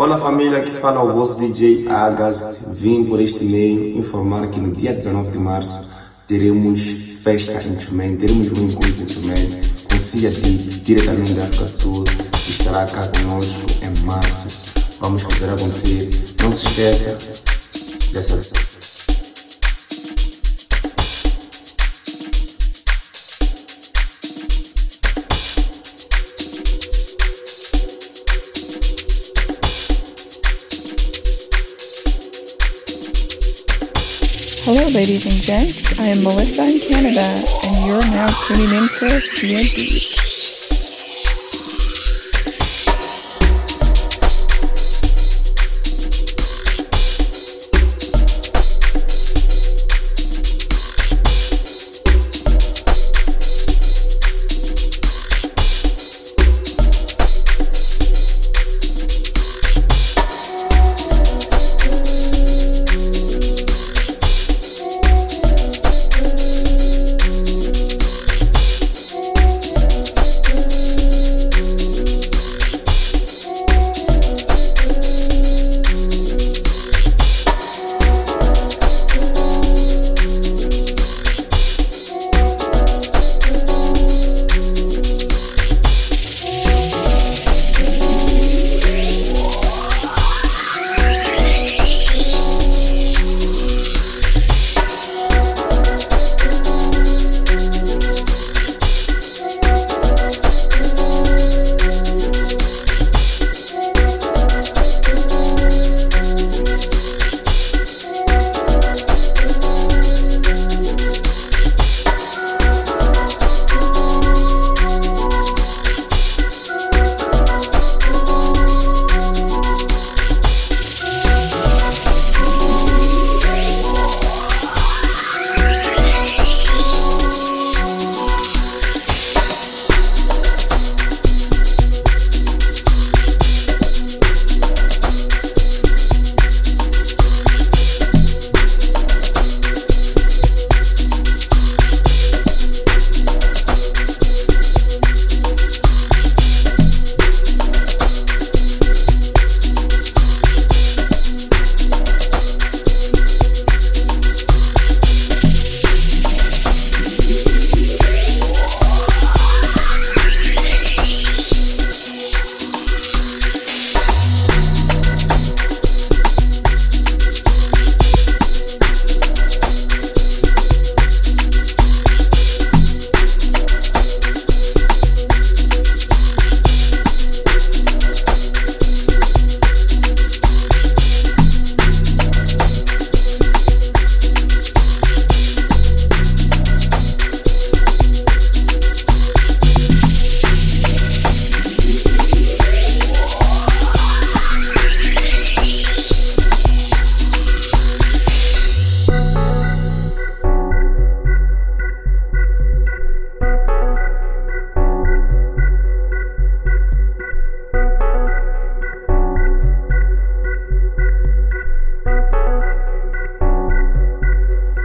Olá família, que fala o vosso DJ Agas. Vim por este meio informar que no dia 19 de março teremos festa em Chumé, teremos um encontro em Chumé com CIAD, diretamente da África do Sul, que estará cá conosco em março. Vamos fazer acontecer. Não se esqueça dessa Hello, ladies and gents. I am Melissa in Canada, and you're now tuning in to Cya Deep.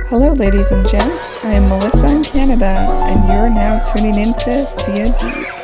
Hello, ladies and gents. I am Melissa in Canada, and you're now tuning into Cya Deep.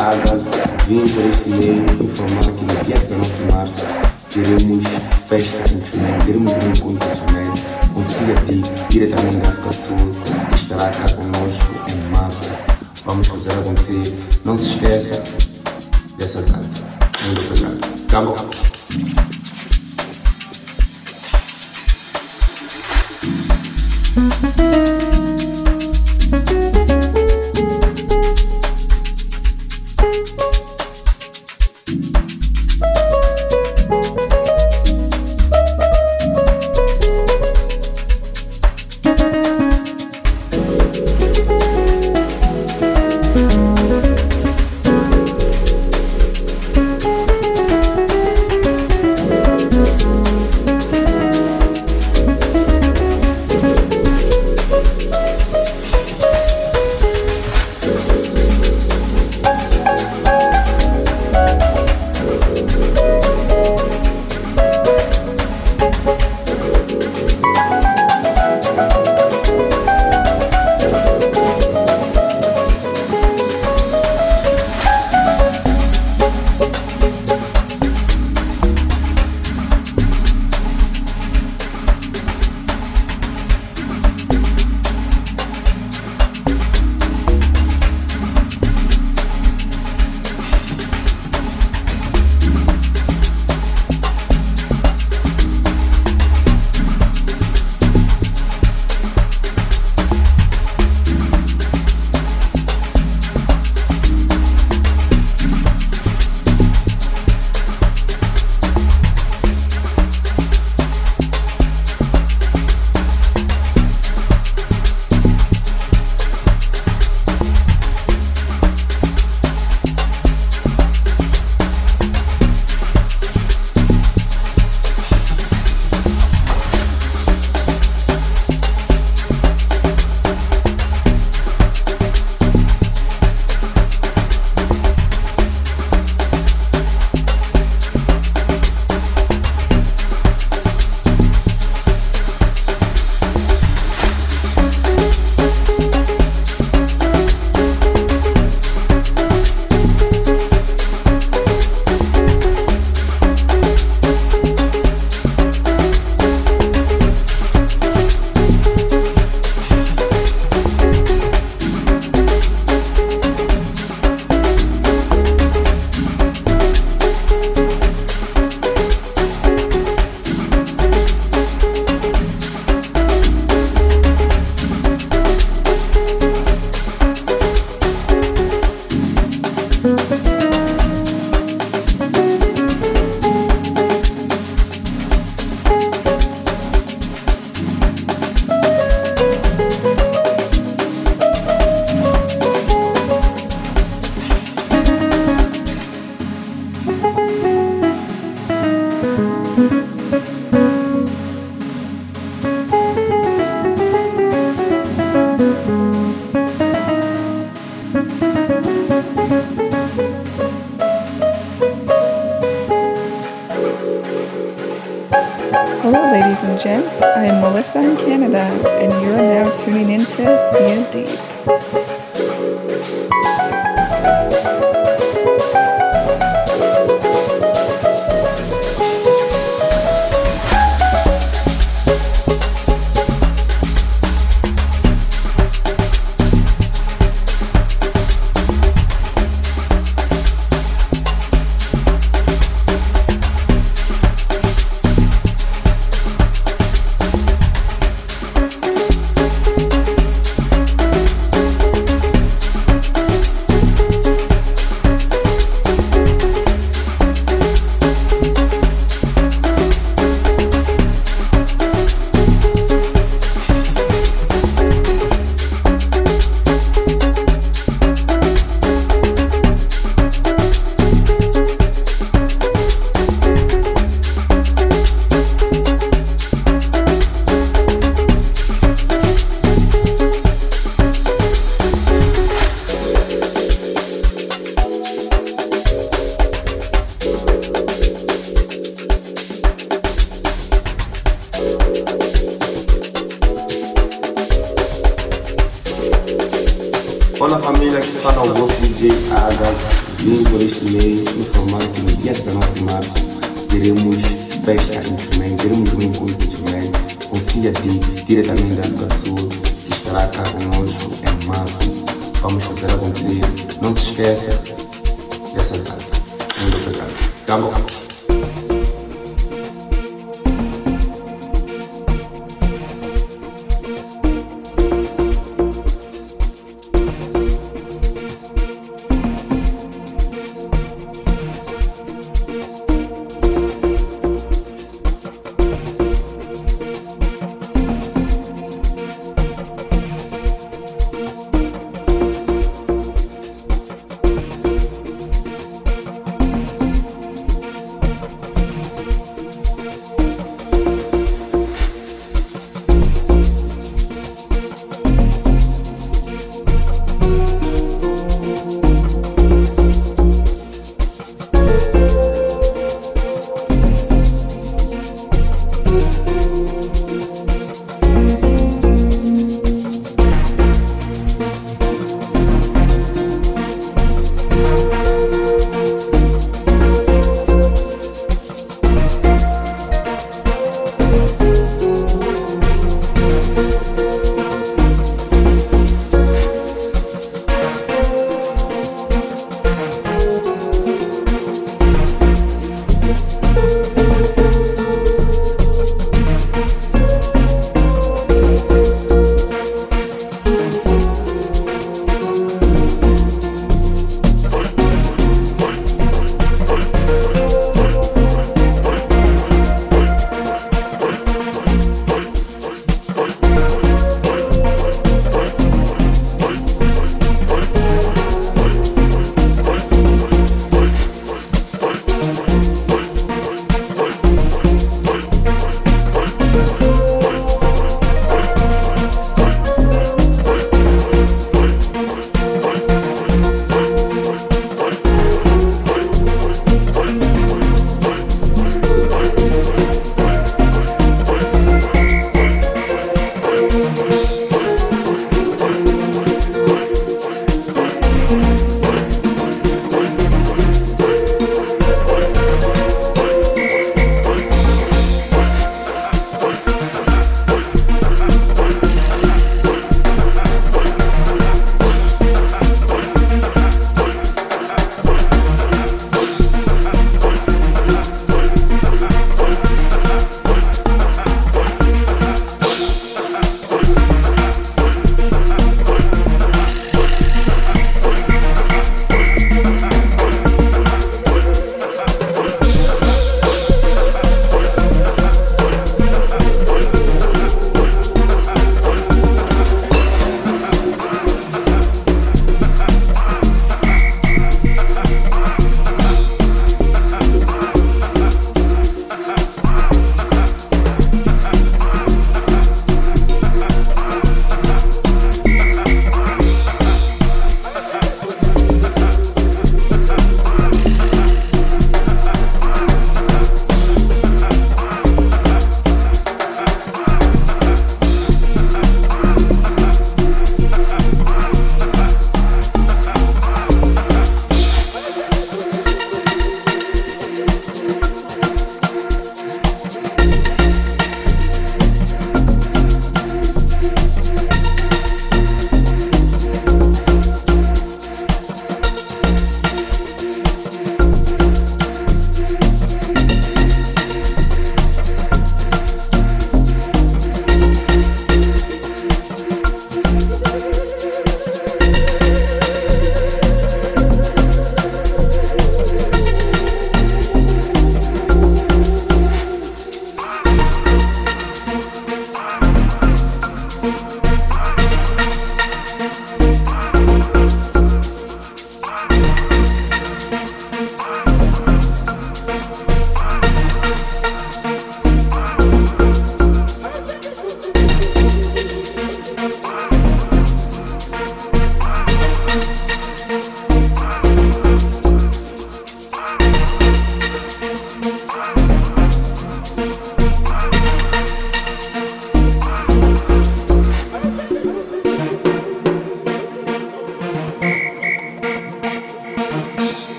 Agas. Vim por este meio informar que no dia 19 de março teremos festa em Chumé, teremos um encontro em Chumé com CIAT diretamente da África do Sul, que estará cá conosco em março. Vamos fazer acontecer. Não se esqueça dessa data. Muito obrigado. Acabou. D&D.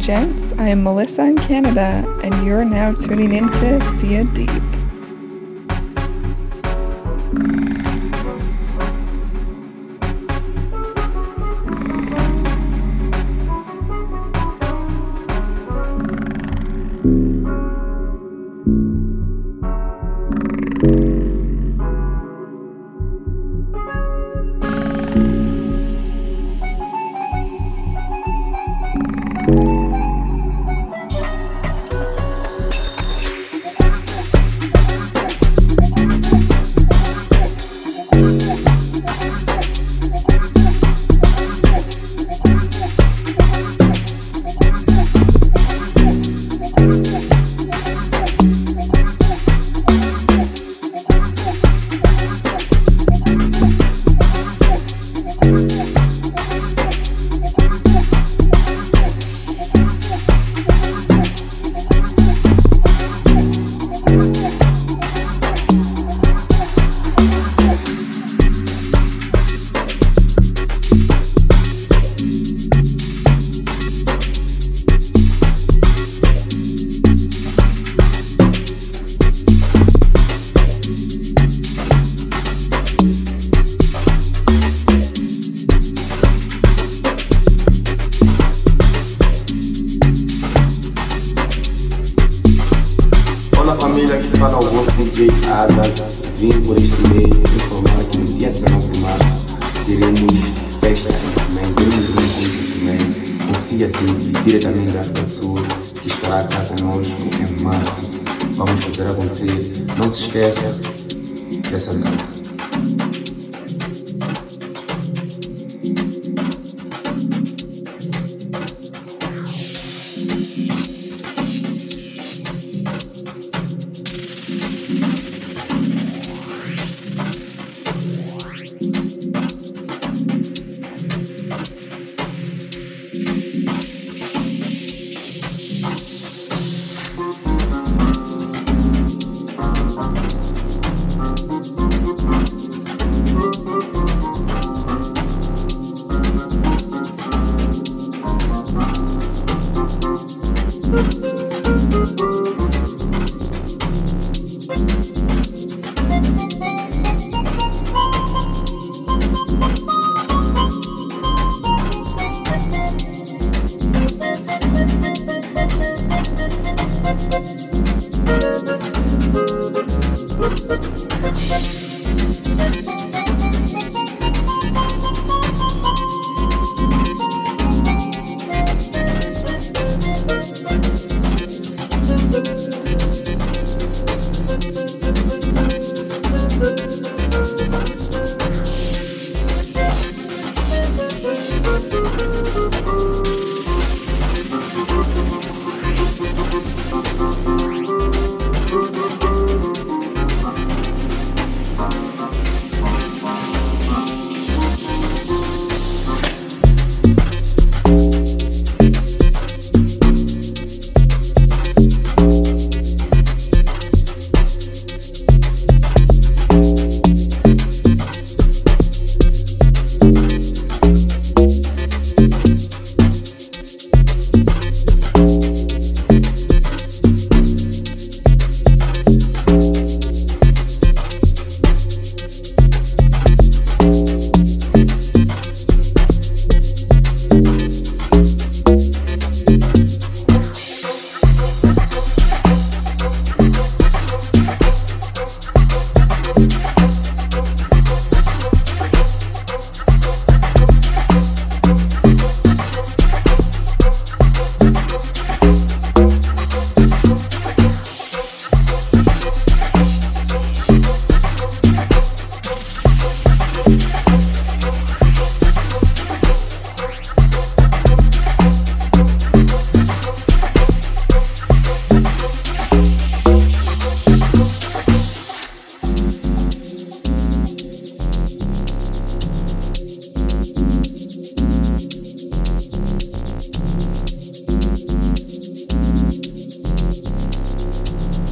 gents. I am Melissa in Canada, and you're now tuning into Cya Deep.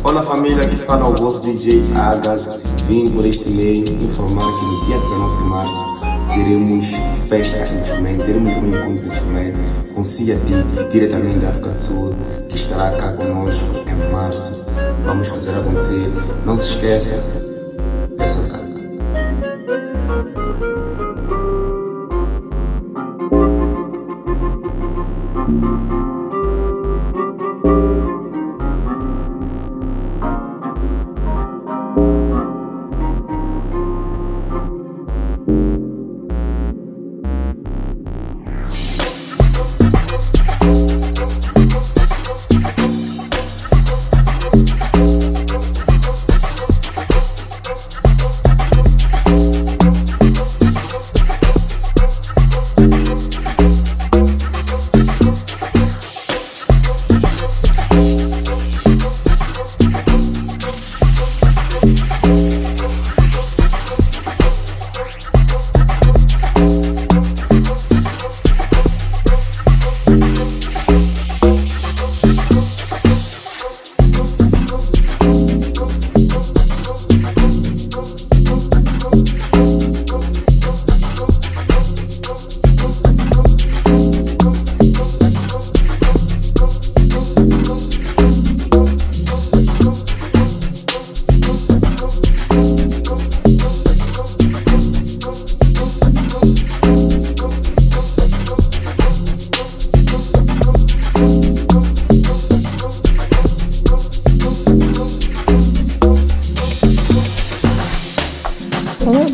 Olá família, aqui fala o vosso DJ Agas. Vim por este meio informar que no dia 19 de março teremos festa instrumento, teremos um encontro instrumento com CIAT diretamente da África do Sul, que estará cá conosco em março. Vamos fazer acontecer. Não se esqueça dessa data.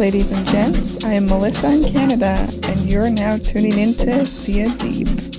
Ladies and gents. I am Melissa in Canada, and you're now tuning into Cya Deep.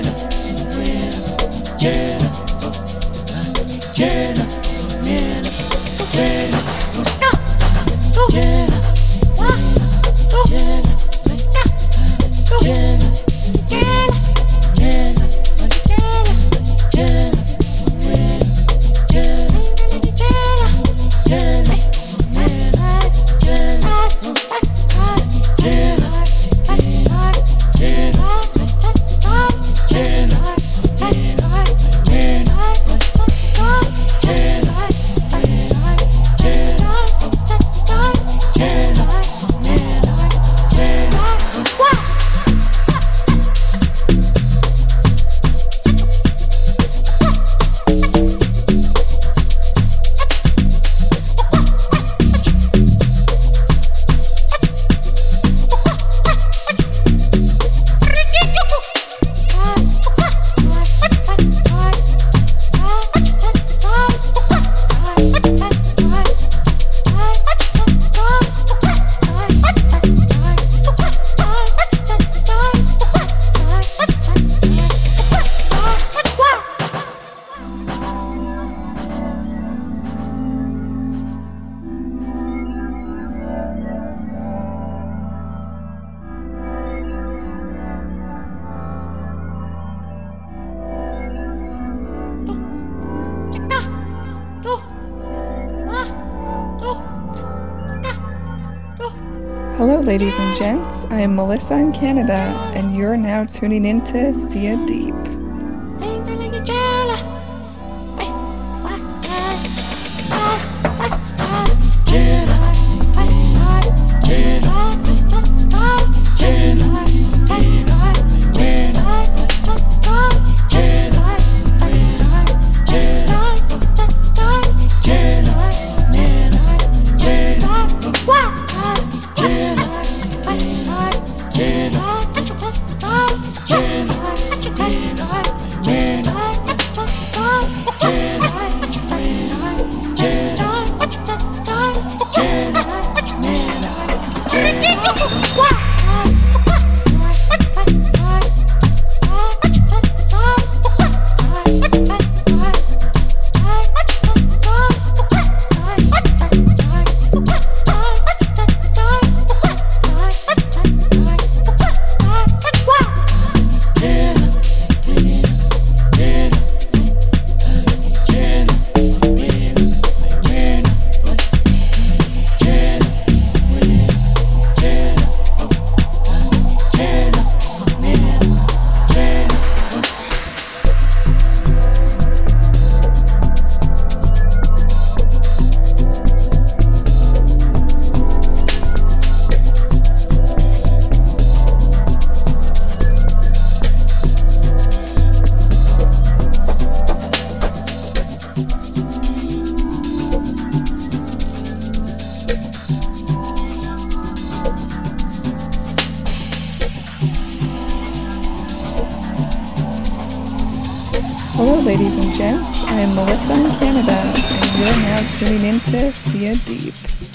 Hello, I am Melissa in Canada, and you're now tuning into Cya Deep. Jedi, Jedi, Hello, ladies and gents. I am Melissa in Canada, and you're now tuning into Cya Deep.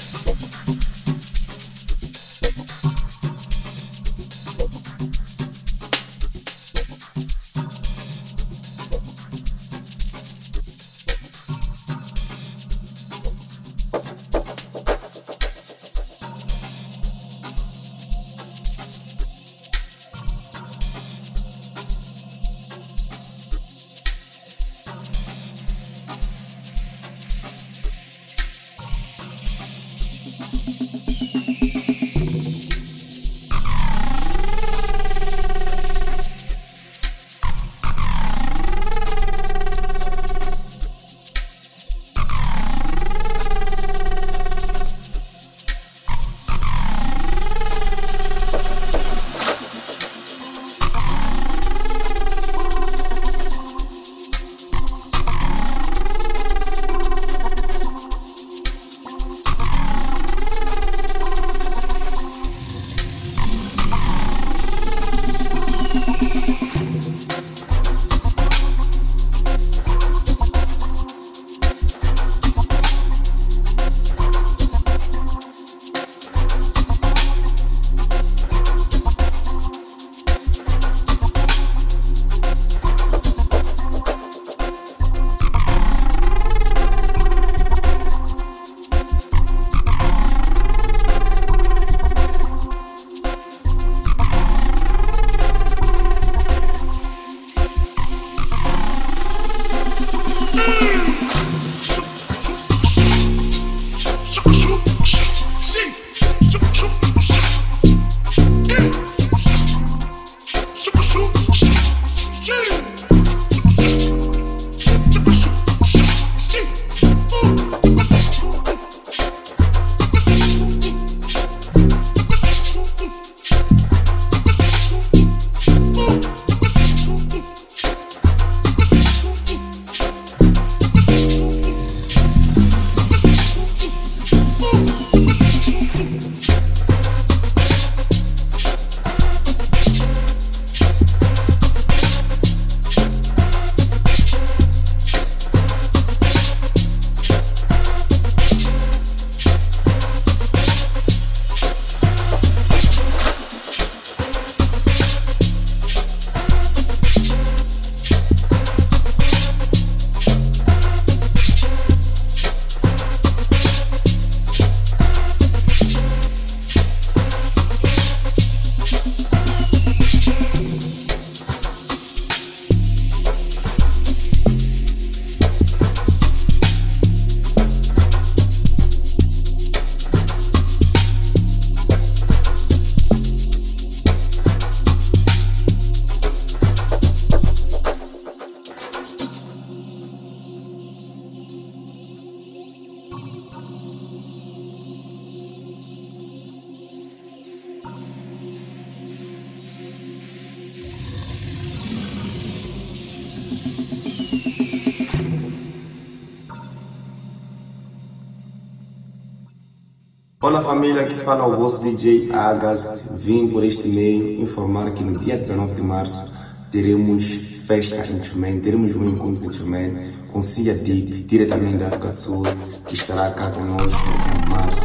Olá família, aqui fala o vosso DJ Agas. Vim por este meio informar que no dia 19 de março teremos festa em teremos um encontro em com Cia Deep, diretamente da África do Sul, que estará cá conosco em março.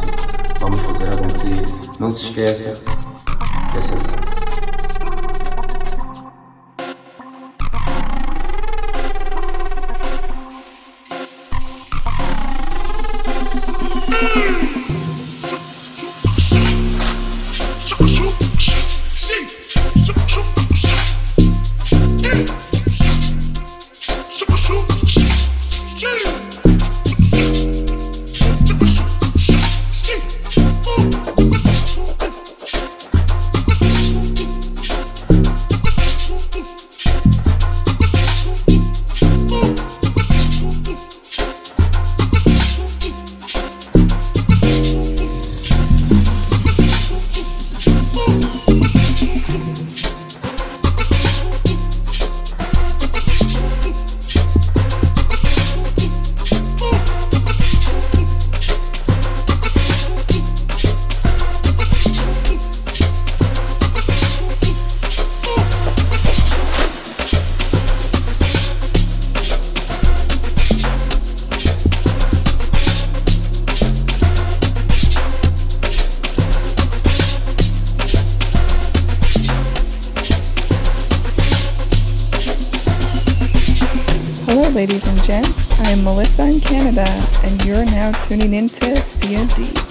Vamos fazer acontecer. Não se esqueça, essa I am Melissa in Canada, and you're now tuning into D&D.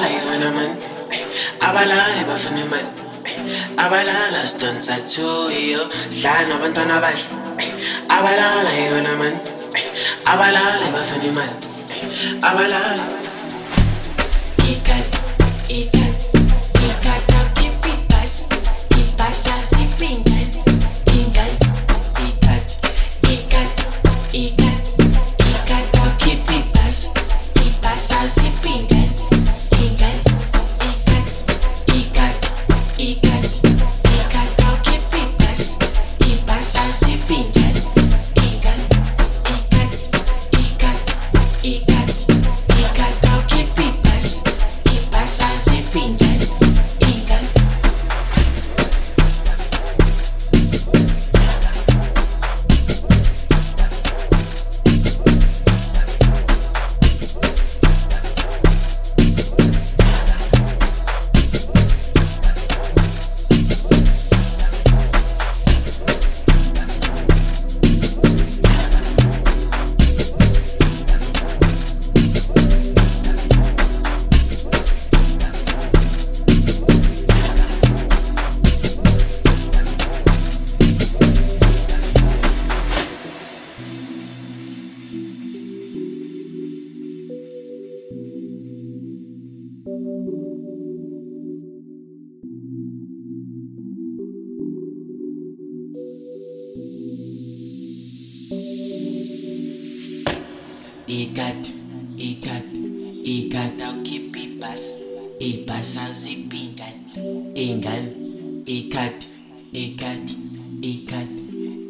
balai wena man. Abalale bafuna imali. Abalala sidonsa thuyo hlala nabantwana abahle abalala wena man. Abalale bafuna imali. Abalala. Ikat ikat. ibhasa ziphi iy'ngane iy'ngane ikhadi ikhadi ikhadi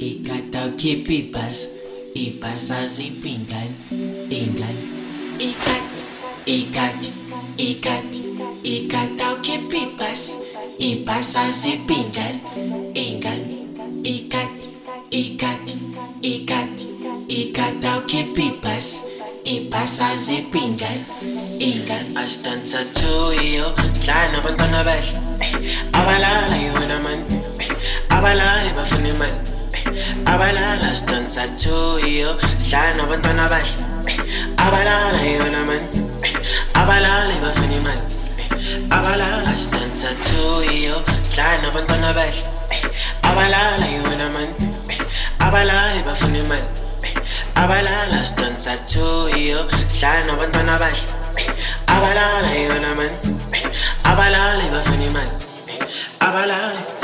ikhadi awukhiphi ibhasa ibhasa ziphi iy'ngane iy'ngane ikhadi ikhadi ikhadi ikhadi awukhiphi ibhasa ibhasa ziphi iy'ngane iy'ngane ikhadi ikhadi ikhadi ikhadi awukhiphi ibhasa ibhasa ziphi iy'ngane astanza to you Slide abantwana bahle eh, Abalala you and a man eh, Abalala bafuna imali eh, Abalala stanza to you Slide abantwana bahle Abalala you and a man Abalala bafuna imali Abalala stanza to you Slide abantwana bahle Abalala you and a man Abalala bafuna imali Abalala stanza to you Slide abantwana bahle a bailar y ven a man. A bailar y va a venir man. A.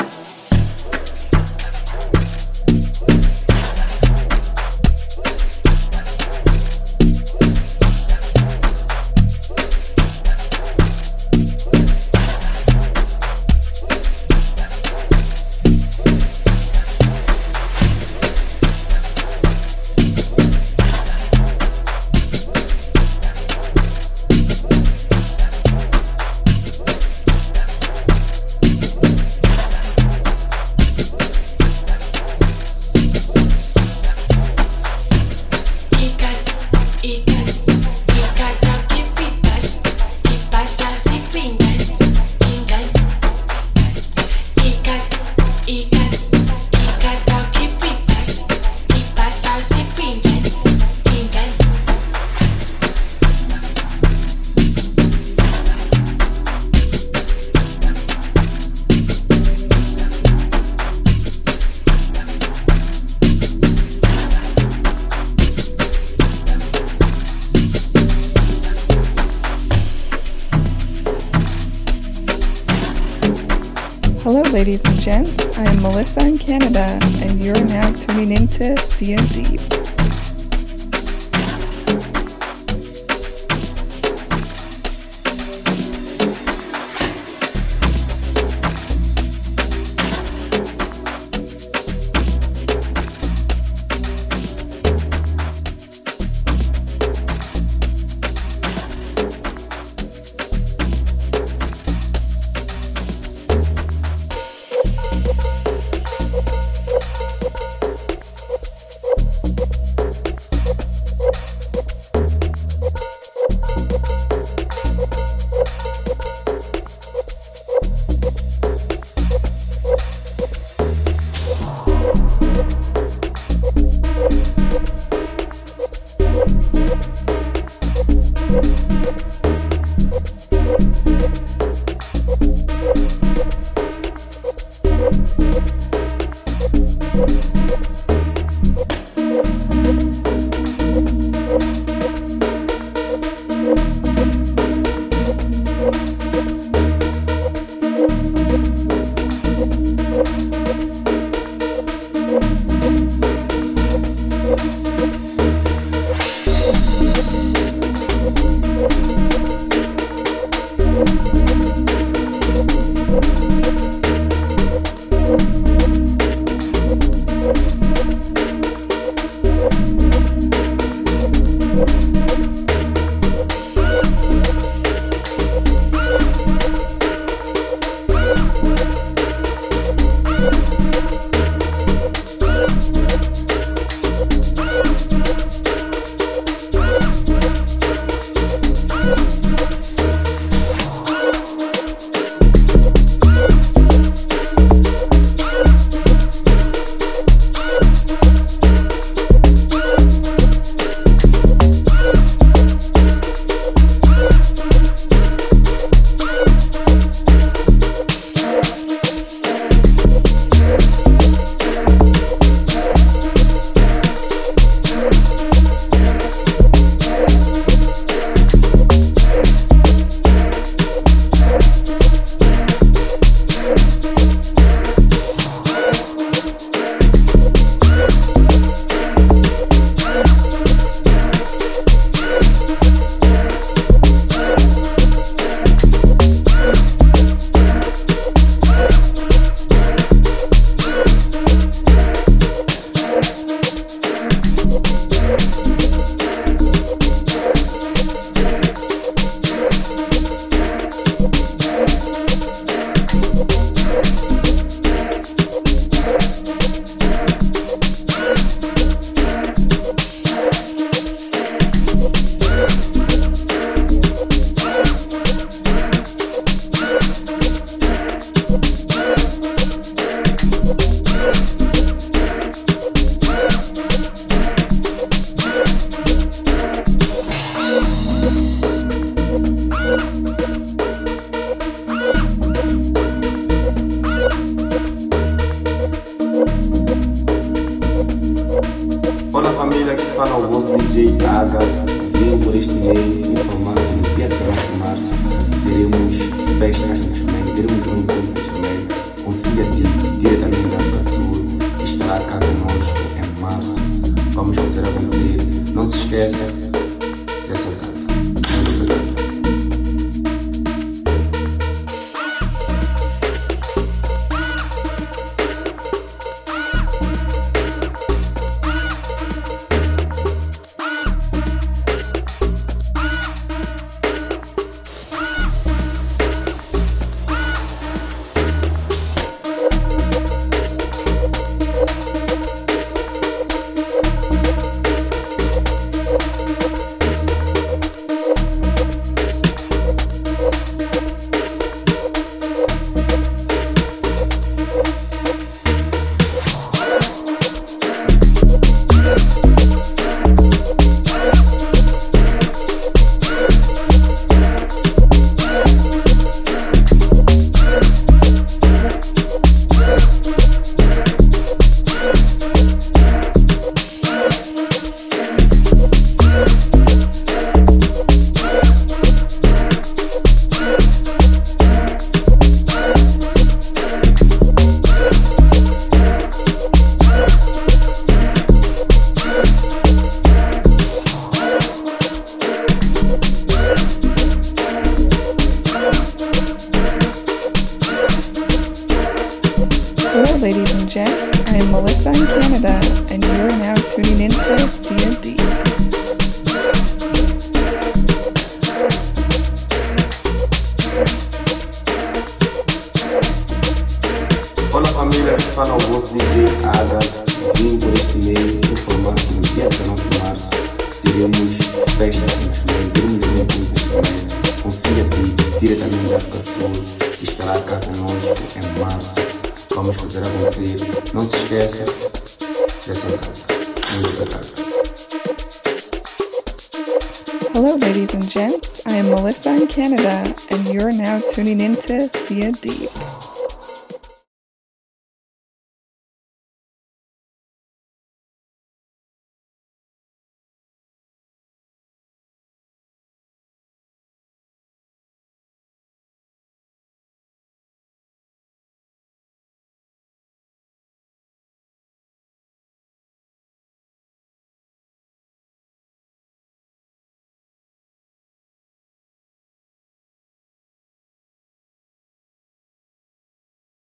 Melissa in Canada, and you're now tuning into Cya